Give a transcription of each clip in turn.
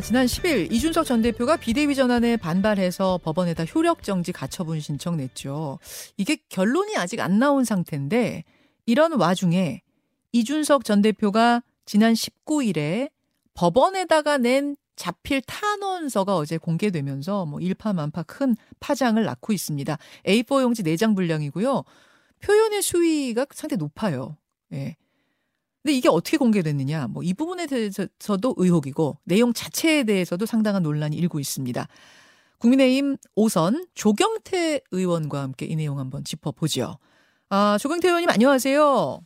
아, 지난 10일 이준석 전 대표가 비대위 전환에 반발해서 법원에다 효력 정지 가처분 신청 냈죠. 이게 결론이 아직 안 나온 상태인데 이런 와중에 이준석 전 대표가 지난 19일에 법원에다가 낸 자필 탄원서가 어제 공개되면서 뭐 일파만파 큰 파장을 낳고 있습니다. A4 용지 4장 분량이고요. 표현의 수위가 상당히 높아요. 예. 근데 이게 어떻게 공개됐느냐? 뭐 이 부분에 대해서도 의혹이고 내용 자체에 대해서도 상당한 논란이 일고 있습니다. 국민의힘 오선 조경태 의원과 함께 이 내용 한번 짚어보죠. 아, 조경태 의원님 안녕하세요.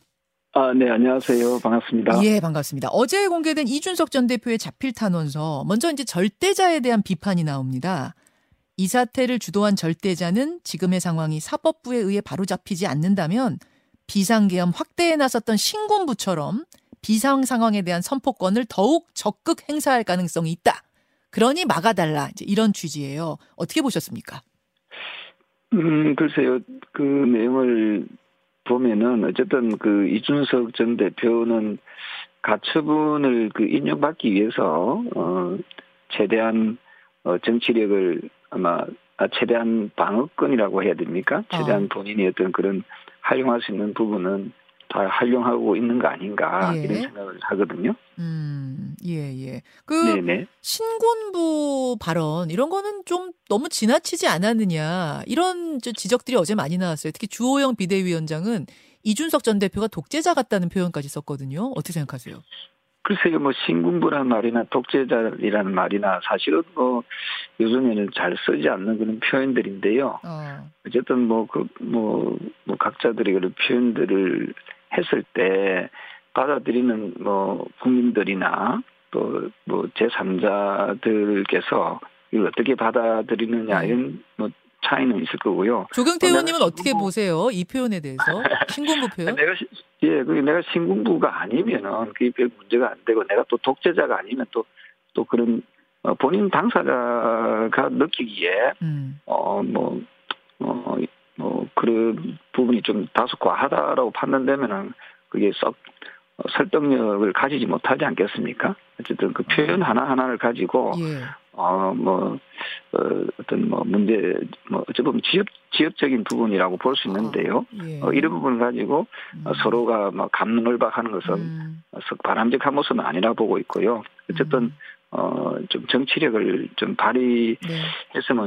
아, 네, 안녕하세요. 반갑습니다. 예, 반갑습니다. 어제 공개된 이준석 전 대표의 자필 탄원서, 먼저 이제 절대자에 대한 비판이 나옵니다. 이 사태를 주도한 절대자는 지금의 상황이 사법부에 의해 바로잡히지 않는다면 비상계엄 확대에 나섰던 신군부처럼 비상 상황에 대한 선포권을 더욱 적극 행사할 가능성이 있다. 그러니 막아달라. 이제 이런 취지예요. 어떻게 보셨습니까? 음, 글쎄요. 그 내용을 보면은 어쨌든 그 이준석 전 대표는 가처분을 그 인용받기 위해서 어 최대한 어 정치력을 아마 아, 최대한 방어권이라고 해야 됩니까? 최대한 어. 본인이 어떤 그런 활용할 수 있는 부분은 다 활용하고 있는 거 아닌가 예. 이런 생각을 하거든요. 음, 예, 예. 그 네네. 신군부 발언 이런 거는 좀 너무 지나치지 않았느냐 이런 지적들이 어제 많이 나왔어요. 특히 주호영 비대위원장은 이준석 전 대표가 독재자 같다는 표현까지 썼거든요. 어떻게 생각하세요? 글쎄요, 뭐 신군부라는 말이나 독재자이라는 말이나 사실은 뭐 요즘에는 잘 쓰지 않는 그런 표현들인데요. 어. 쨌든 뭐 그 뭐 뭐 각자들이 그런 표현들을 했을 때 받아들이는 뭐 국민들이나 또 뭐 제3자들께서 이걸 어떻게 받아들이느냐 네. 이런 뭐 차이는 있을 거고요. 조경태 의원님은 어떻게 보세요? 이 표현에 대해서 신군부 표현? 내가 예, 그 내가 신군부가 아니면은 그게 별 문제가 안 되고 내가 또 독재자가 아니면 또 또 그런 어, 본인 당사자가 느끼기에 음. 어 뭐 어, 뭐 그런 부분이 좀 다소 과하다라고 판단되면은 그게 썩 설득력을 가지지 못하지 않겠습니까? 어쨌든 그 표현 음. 하나 하나를 가지고 예. 어 뭐 어, 어떤 뭐 문제 뭐 어찌 보면 지역 지역적인 부분이라고 볼 수 있는데요. 아, 예. 어, 이런 부분을 가지고 음. 서로가 막 감론을박하는 것은 음. 바람직한 모습은 아니라 보고 있고요. 어쨌든 음. 어, 좀 정치력을 좀 발휘했으면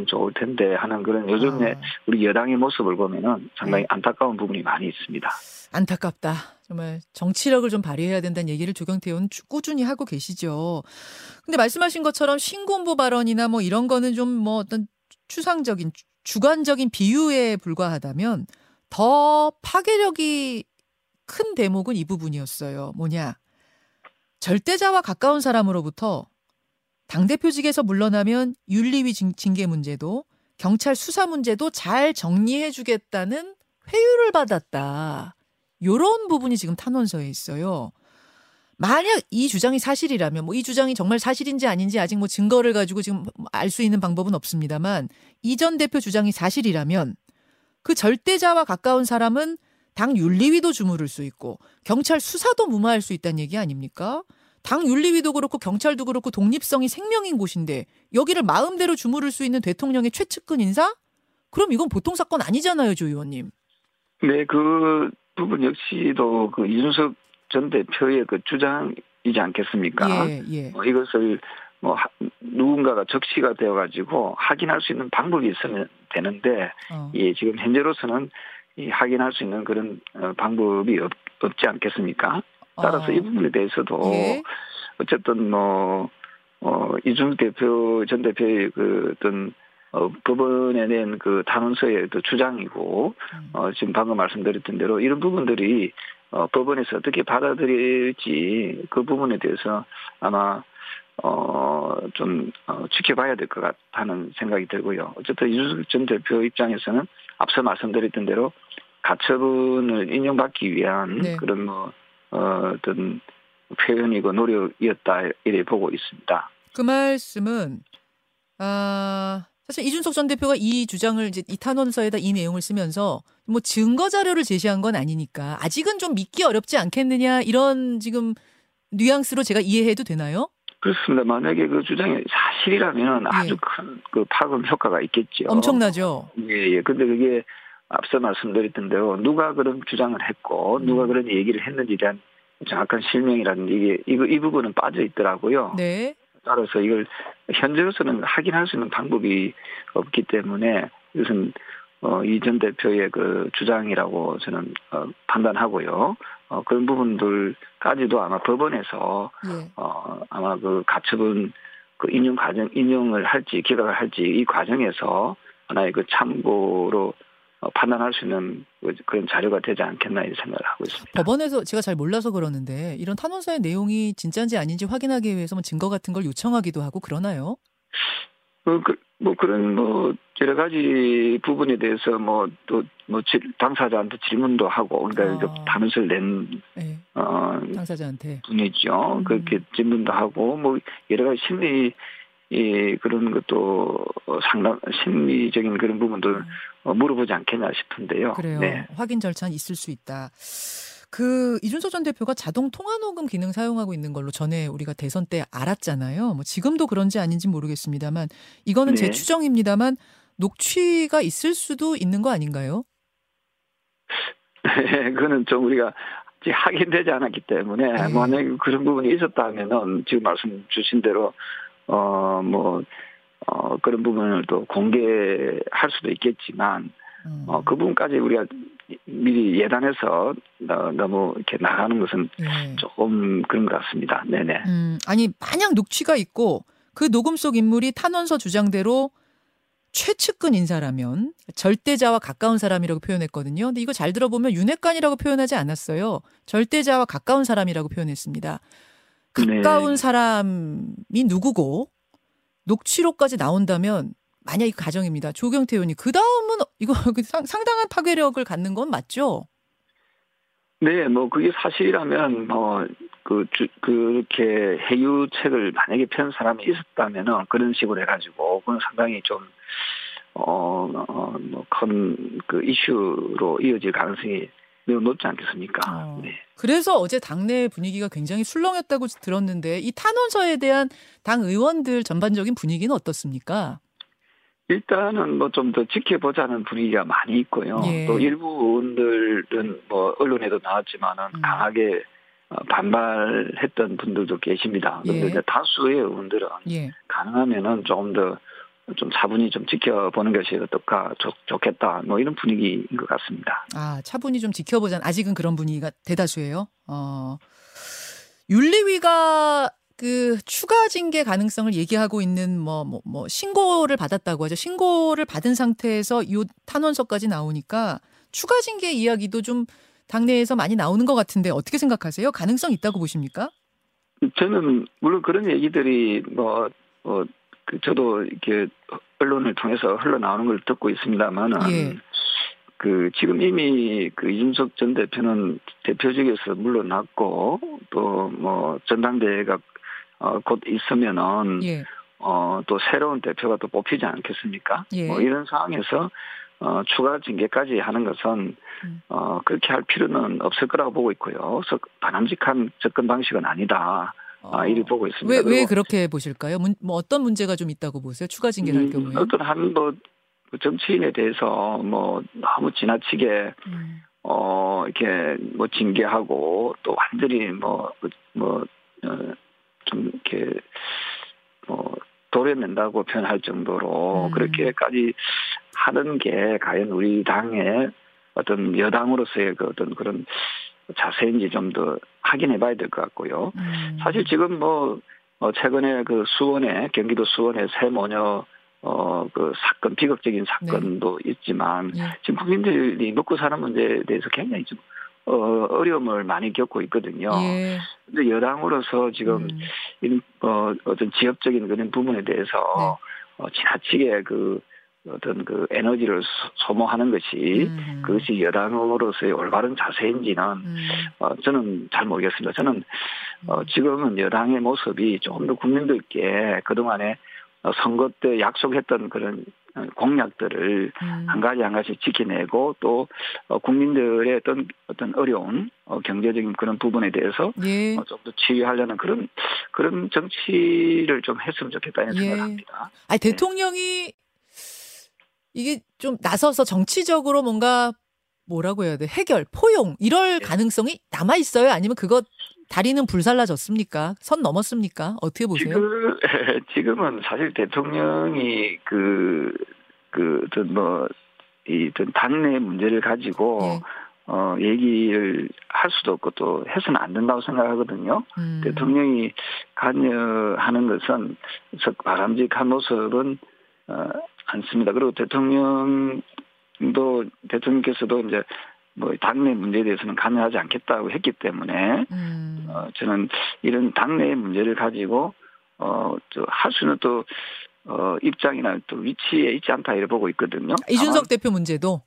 네. 좋을 텐데 하는 그런 요즘에 아. 우리 여당의 모습을 보면은 상당히 네. 안타까운 부분이 많이 있습니다. 안타깝다. 정말 정치력을 좀 발휘해야 된다는 얘기를 조경태 의원 꾸준히 하고 계시죠. 근데 말씀하신 것처럼 신군부 발언이나 뭐 이런 거는 좀 뭐 어떤 추상적인 주관적인 비유에 불과하다면 더 파괴력이 큰 대목은 이 부분이었어요. 뭐냐? 절대자와 가까운 사람으로부터 당대표직에서 물러나면 윤리위 징계 문제도 경찰 수사 문제도 잘 정리해 주겠다는 회유를 받았다. 요런 부분이 지금 탄원서에 있어요. 만약 이 주장이 사실이라면 뭐 이 주장이 정말 사실인지 아닌지 아직 뭐 증거를 가지고 지금 알 수 있는 방법은 없습니다만 이 전 대표 주장이 사실이라면 그 절대자와 가까운 사람은 당 윤리위도 주무를 수 있고 경찰 수사도 무마할 수 있다는 얘기 아닙니까? 당 윤리위도 그렇고 경찰도 그렇고 독립성이 생명인 곳인데 여기를 마음대로 주무를 수 있는 대통령의 최측근 인사? 그럼 이건 보통 사건 아니잖아요, 조 의원님. 네, 그 부분 역시도 그 이준석 전 대표의 그 주장이지 않겠습니까? 예, 예. 뭐 이것을 뭐 누군가가 적시가 되어 가지고 확인할 수 있는 방법이 있으면 되는데 어. 예, 지금 현재로서는 이 확인할 수 있는 그런 어, 방법이 없, 없지 않겠습니까? 따라서 어. 이 부분에 대해서도 예. 어쨌든 뭐 어, 이준석 대표 전 대표의 그 어떤 어, 법원에 낸 그 탄원서의 그 주장이고 음. 어, 지금 방금 말씀드렸던 대로 이런 부분들이 어, 법원에서 어떻게 받아들일지 그 부분에 대해서 아마 어, 좀, 어, 지켜봐야 될 것 같다는 생각이 들고요. 어쨌든 이준석 전 대표 입장에서는 앞서 말씀드렸던 대로 가처분을 인용받기 위한 네. 그런 뭐, 어, 어떤 표현이고 노력이었다 이래 보고 있습니다. 그 말씀은 아 사실 이준석 전 대표가 이 주장을 이제 이 탄원서에다 이 내용을 쓰면서 뭐 증거 자료를 제시한 건 아니니까 아직은 좀 믿기 어렵지 않겠느냐 이런 지금 뉘앙스로 제가 이해해도 되나요? 그렇습니다. 만약에 그 주장이 사실이라면 예. 아주 큰그 파급 효과가 있겠죠. 엄청나죠. 예, 예. 근데 그게 앞서 말씀드렸던 대로 누가 그런 주장을 했고 누가 음. 그런 얘기를 했는지에 대한 정확한 실명이라든지 이게 이거 이 부분은 빠져 있더라고요. 네. 따라서 이걸 현재로서는 확인할 수 있는 방법이 없기 때문에 이것은 어, 이 전 대표의 그 주장이라고 저는 어, 판단하고요. 어, 그런 부분들까지도 아마 법원에서 네. 어, 아마 그 가처분 그 인용 과정 인용을 할지 기각을 할지 이 과정에서 하나의 그 참고로 어, 판단할 수 있는 그, 그런 자료가 되지 않겠나 이런 생각을 하고 있습니다. 법원에서 제가 잘 몰라서 그러는데 이런 탄원서의 내용이 진짜인지 아닌지 확인하기 위해서 뭐 증거 같은 걸 요청하기도 하고 그러나요? 그, 그, 뭐 그런 뭐 여러 가지 부분에 대해서 뭐 또뭐 뭐 당사자한테 질문도 하고 그러니까 아. 단서를 낸 네. 어, 당사자한테 분이죠. 음. 그렇게 질문도 하고 뭐 여러 가지 심리 이 그런 것도 상당 심리적인 그런 부분들 음. 물어보지 않겠냐 싶은데요. 그래요. 네. 확인 절차는 있을 수 있다. 그 이준석 전 대표가 자동 통화 녹음 기능 사용하고 있는 걸로 전에 우리가 대선 때 알았잖아요. 뭐 지금도 그런지 아닌지 모르겠습니다만 이거는 네. 제 추정입니다만 녹취가 있을 수도 있는 거 아닌가요? 네, 그거는 좀 우리가 아직 확인되지 않았기 때문에 네. 만약에 그런 부분이 있었다면은 지금 말씀 주신 대로 어 뭐 어, 그런 부분을 또 공개할 수도 있겠지만 음. 어, 그 부분까지 우리가 미리 예단해서 너무 이렇게 나가는 것은 네. 조금 그런 것 같습니다. 네네. 음, 아니 만약 녹취가 있고 그 녹음 속 인물이 탄원서 주장대로 최측근 인사라면 절대자와 가까운 사람이라고 표현했거든요. 근데 이거 잘 들어보면 윤핵관이라고 표현하지 않았어요. 절대자와 가까운 사람이라고 표현했습니다. 가까운 네. 사람이 누구고 녹취록까지 나온다면 만약 이 가정입니다. 조경태 의원이 그 다음은 이거 그 상당한 파괴력을 갖는 건 맞죠? 네, 뭐 그게 사실이라면 뭐그 그렇게 해유책을 만약에 편 사람이 있었다면은 그런 식으로 해가지고 그건 상당히 좀 어뭐큰그 어, 이슈로 이어질 가능성이 매우 높지 않겠습니까? 어. 네. 그래서 어제 당내 분위기가 굉장히 술렁였다고 들었는데 이 탄원서에 대한 당 의원들 전반적인 분위기는 어떻습니까? 일단은 뭐 좀 더 지켜보자는 분위기가 많이 있고요. 예. 또 일부 의원들은 뭐 언론에도 나왔지만은 음. 강하게 어, 반발했던 분들도 계십니다. 그런데 예. 다수의 의원들은 예. 가능하면은 조금 더 좀 차분히 좀 지켜보는 것이 어떨까 좋, 좋겠다 뭐 이런 분위기인 것 같습니다. 아 차분히 좀 지켜보자 아직은 그런 분위기가 대다수예요. 어 윤리위가 그 추가 징계 가능성을 얘기하고 있는 뭐, 뭐, 뭐, 신고를 받았다고 하죠. 신고를 받은 상태에서 이 탄원서까지 나오니까 추가 징계 이야기도 좀 당내에서 많이 나오는 것 같은데 어떻게 생각하세요? 가능성 있다고 보십니까? 저는 물론 그런 얘기들이 뭐, 뭐, 그 저도 이렇게 언론을 통해서 흘러나오는 걸 듣고 있습니다만은 예. 그 지금 이미 그 이준석 전 대표는 대표직에서 물러났고 또 뭐 전당대회가 어, 곧 있으면은 예. 어, 또 새로운 대표가 또 뽑히지 않겠습니까? 예. 뭐 이런 상황에서 어, 추가 징계까지 하는 것은 음. 어, 그렇게 할 필요는 없을 거라고 보고 있고요. 그래서 바람직한 접근 방식은 아니다. 어. 아, 이를 보고 있습니다. 왜, 왜 그렇게 보실까요? 문, 뭐 어떤 문제가 좀 있다고 보세요? 추가 징계를 음, 할 경우에? 어떤 한, 뭐, 정치인에 대해서 뭐, 너무 지나치게, 음. 어, 이렇게 뭐 징계하고 또 완전히 뭐, 뭐, 어, 좀 이렇게 뭐 도려낸다고 표현할 정도로 음. 그렇게까지 하는 게 과연 우리 당의 어떤 여당으로서의 그 어떤 그런 자세인지 좀 더 확인해 봐야 될 것 같고요. 음. 사실 지금 뭐, 어, 최근에 그 수원에, 경기도 수원에 새 모녀, 어, 그 사건, 비극적인 사건도 네. 있지만, 네. 지금 국민들이 먹고 사는 문제에 대해서 굉장히 좀 어, 어려움을 많이 겪고 있거든요. 예. 근데 여당으로서 지금 음. 어, 어떤 지역적인 그런 부분에 대해서 네. 어, 지나치게 그 어떤 그 에너지를 소모하는 것이 음. 그것이 여당으로서의 올바른 자세인지는 음. 어, 저는 잘 모르겠습니다. 저는 어, 음. 지금은 여당의 모습이 조금 더 국민들께 그동안에 선거 때 약속했던 그런 공약들을 음. 한 가지 한 가지 지켜내고 또 국민들의 어떤 어떤 어려운 경제적인 그런 부분에 대해서 예. 좀더 치유하려는 그런 그런 정치를 좀 했으면 좋겠다 는 예. 생각을 합니다. 아니 대통령이 이게 좀 나서서 정치적으로 뭔가 뭐라고 해야 돼 해결 포용 이럴 네. 가능성이 남아 있어요 아니면 그것 다리는 불살라졌습니까 선 넘었습니까 어떻게 보세요? 지금 지금은 사실 대통령이 그 그뭐이 당내 문제를 가지고 네. 어 얘기를 할 수도 없고 또 해서는 안 된다고 생각하거든요. 음. 대통령이 관여하는 것은 바람직한 모습은 어 않습니다. 그리고 대통령 또 대통령께서도 이제 뭐 당내 문제에 대해서는 관여하지 않겠다고 했기 때문에 음. 어, 저는 이런 당내의 문제를 가지고 어할 수는 또 어, 입장이나 또 위치에 있지 않다 이래 보고 있거든요. 이준석 대표 문제도.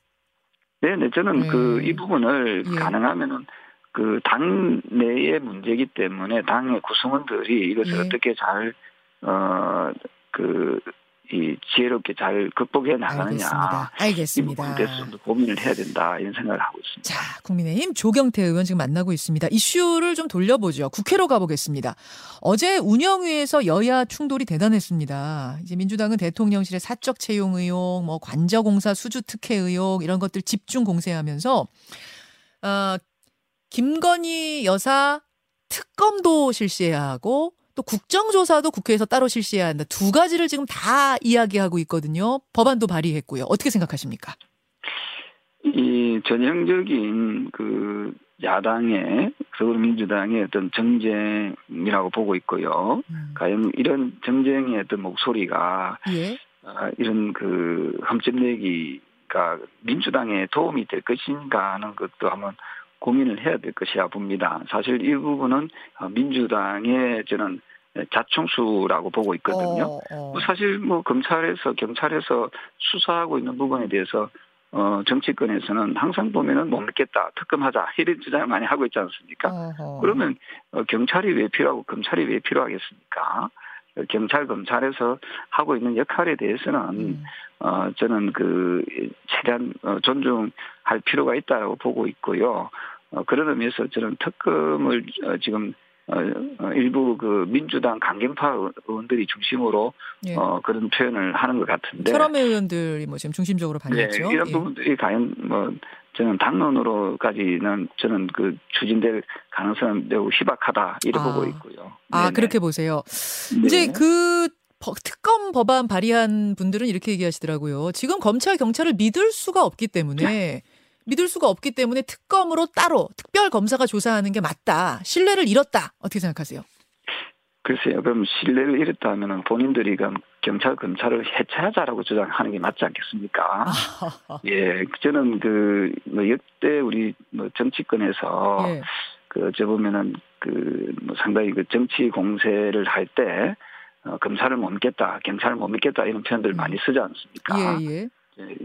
네, 네 저는 네. 그이 부분을 예. 가능하면은 그 당 내의 문제이기 때문에 당의 구성원들이 이것을 예. 어떻게 잘 어 그 이 지혜롭게 잘 극복해 나가느냐. 알겠습니다. 알겠습니다. 대해서 고민을 해야 된다 이런 생각을 하고 있습니다. 자, 국민의힘 조경태 의원 지금 만나고 있습니다. 이슈를 좀 돌려보죠. 국회로 가보겠습니다. 어제 운영위에서 여야 충돌이 대단했습니다. 이제 민주당은 대통령실의 사적 채용 의혹, 뭐 관저공사 수주 특혜 의혹 이런 것들 집중 공세하면서 어, 김건희 여사 특검도 실시해야 하고 또 국정조사도 국회에서 따로 실시해야 한다. 두 가지를 지금 다 이야기하고 있거든요. 법안도 발의했고요. 어떻게 생각하십니까? 이 전형적인 그 야당의 서울민주당의 어떤 정쟁이라고 보고 있고요. 음. 과연 이런 정쟁의 어떤 목소리가 예? 아, 이런 그 흠집내기가 민주당에 도움이 될 것인가 하는 것도 한번 고민을 해야 될 것이라 봅니다. 사실 이 부분은 어, 민주당의 저는 자충수라고 보고 있거든요. 어, 어. 뭐 사실 뭐 검찰에서 경찰에서 수사하고 있는 부분에 대해서 어 정치권에서는 항상 보면은 못 믿겠다 특검하자 이런 주장을 많이 하고 있지 않습니까? 어허. 그러면 어, 경찰이 왜 필요하고 검찰이 왜 필요하겠습니까? 경찰 검찰에서 하고 있는 역할에 대해서는 음. 어 저는 그 최대한 어, 존중할 필요가 있다고 보고 있고요. 어, 그런 의미에서 저는 특검을 어, 지금 어, 어, 일부 그 민주당 강경파 의원들이 중심으로 예. 어, 그런 표현을 하는 것 같은데. 철험회 의원들이 뭐 지금 중심적으로 반대했죠. 네, 이런 예. 부분들이 과연 뭐 저는 당론으로까지는 저는 그 추진될 가능성은 매우 희박하다 이렇게 아. 보고 있고요. 아 네네. 그렇게 보세요. 네. 이제 그 특검 법안 발의한 분들은 이렇게 얘기하시더라고요. 지금 검찰 경찰을 믿을 수가 없기 때문에 네. 믿을 수가 없기 때문에 특검으로 따로 특별 검사가 조사하는 게 맞다. 신뢰를 잃었다. 어떻게 생각하세요? 글쎄요. 그럼 신뢰를 잃었다면 본인들이 그럼 경찰 검찰을 해체하자라고 주장하는 게 맞지 않겠습니까? 예, 저는 그 뭐 역대 우리 뭐 정치권에서 예. 그저 보면은 그 뭐 상당히 그 정치 공세를 할때 어, 검찰을 못 믿겠다, 경찰을 못 믿겠다 이런 표현들 을 많이 쓰지 않습니까? 예, 예.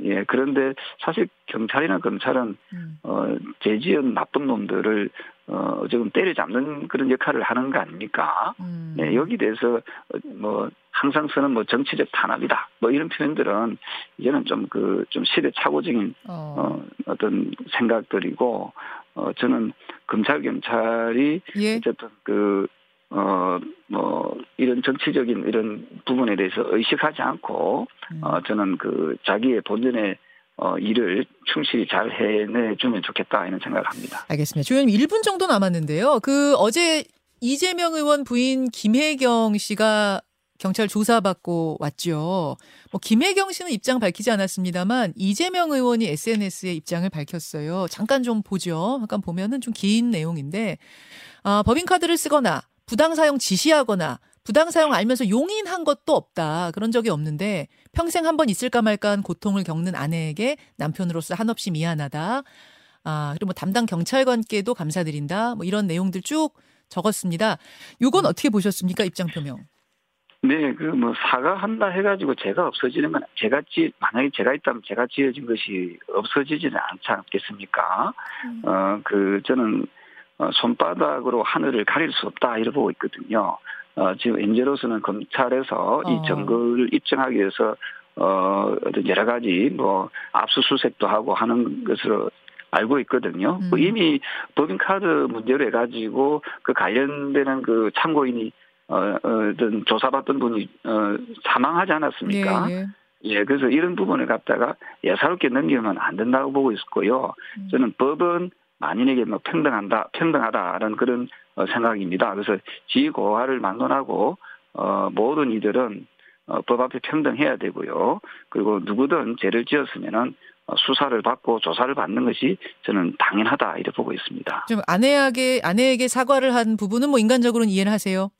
예, 그런데 사실 경찰이나 검찰은 음. 어 죄지은 나쁜 놈들을 어 지금 때려잡는 그런 역할을 하는 거 아닙니까? 음. 예, 여기 대해서 뭐 항상 쓰는 뭐 정치적 탄압이다 뭐 이런 표현들은 이제는 좀 그좀 그, 시대착오적인 어. 어 어 떤 생각들이고 어 저는 검찰 경찰이 예. 어쨌든 그 어, 뭐, 이런 정치적인 이런 부분에 대해서 의식하지 않고, 음. 어, 저는 그 자기의 본전의 어, 일을 충실히 잘 해내주면 좋겠다, 이런 생각을 합니다. 알겠습니다. 주연님 1분 정도 남았는데요. 그 어제 이재명 의원 부인 김혜경 씨가 경찰 조사받고 왔죠. 뭐 김혜경 씨는 입장 밝히지 않았습니다만 이재명 의원이 SNS에 입장을 밝혔어요. 잠깐 좀 보죠. 잠깐 보면은 좀 긴 내용인데 아, 법인 카드를 쓰거나 부당 사용 지시하거나 부당 사용 알면서 용인한 것도 없다. 그런 적이 없는데 평생 한 번 있을까 말까 한 고통을 겪는 아내에게 남편으로서 한없이 미안하다. 아, 그리고 뭐 담당 경찰관께도 감사드린다. 뭐 이런 내용들 쭉 적었습니다. 요건 어떻게 보셨습니까? 입장 표명. 네, 그 뭐 사과한다 해가지고 제가 없어지는 건 제가 지 만약에 제가 있다면 제가 지어진 것이 없어지지는 않지 않겠습니까? 음. 어그 저는 어, 손바닥으로 하늘을 가릴 수 없다 이러고 있거든요. 어, 지금 현재로서는 검찰에서 어. 이 증거를 입증하기 위해서 어, 여러 가지 뭐 압수수색도 하고 하는 것으로 알고 있거든요. 음. 이미 법인카드 문제로 해가지고 그 관련되는 그 참고인이 어, 어, 조사받던 분이 어, 사망하지 않았습니까? 예, 예. 예, 그래서 이런 부분을 갖다가 예사롭게 넘기면 안 된다고 보고 있었고요. 음. 저는 법은 만인에게 뭐 평등한다, 평등하다라는 그런 어, 생각입니다. 그래서 지고하를 막론하고 어, 모든 이들은 어, 법 앞에 평등해야 되고요. 그리고 누구든 죄를 지었으면은 어, 수사를 받고 조사를 받는 것이 저는 당연하다 이렇게 보고 있습니다. 좀 아내에게 아내에게 사과를 한 부분은 뭐 인간적으로는 이해를 하세요?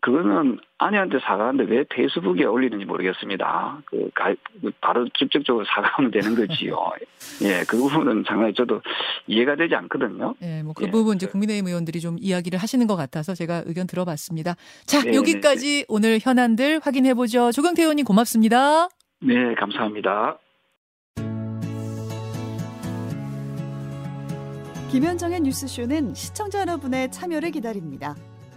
그거는 아내한테 사과하는데 왜 페이스북에 올리는지 모르겠습니다. 그, 가, 그 바로 직접적으로 사과하면 되는 거지요. 예, 그 부분은 상당히 저도 이해가 되지 않거든요. 예, 뭐그 예. 부분 이제 국민의힘 의원들이 좀 이야기를 하시는 것 같아서 제가 의견 들어봤습니다. 자, 네, 여기까지 네, 네. 오늘 현안들 확인해 보죠. 조경태 의원님 고맙습니다. 네, 감사합니다. 김현정의 뉴스쇼는 시청자 여러분의 참여를 기다립니다.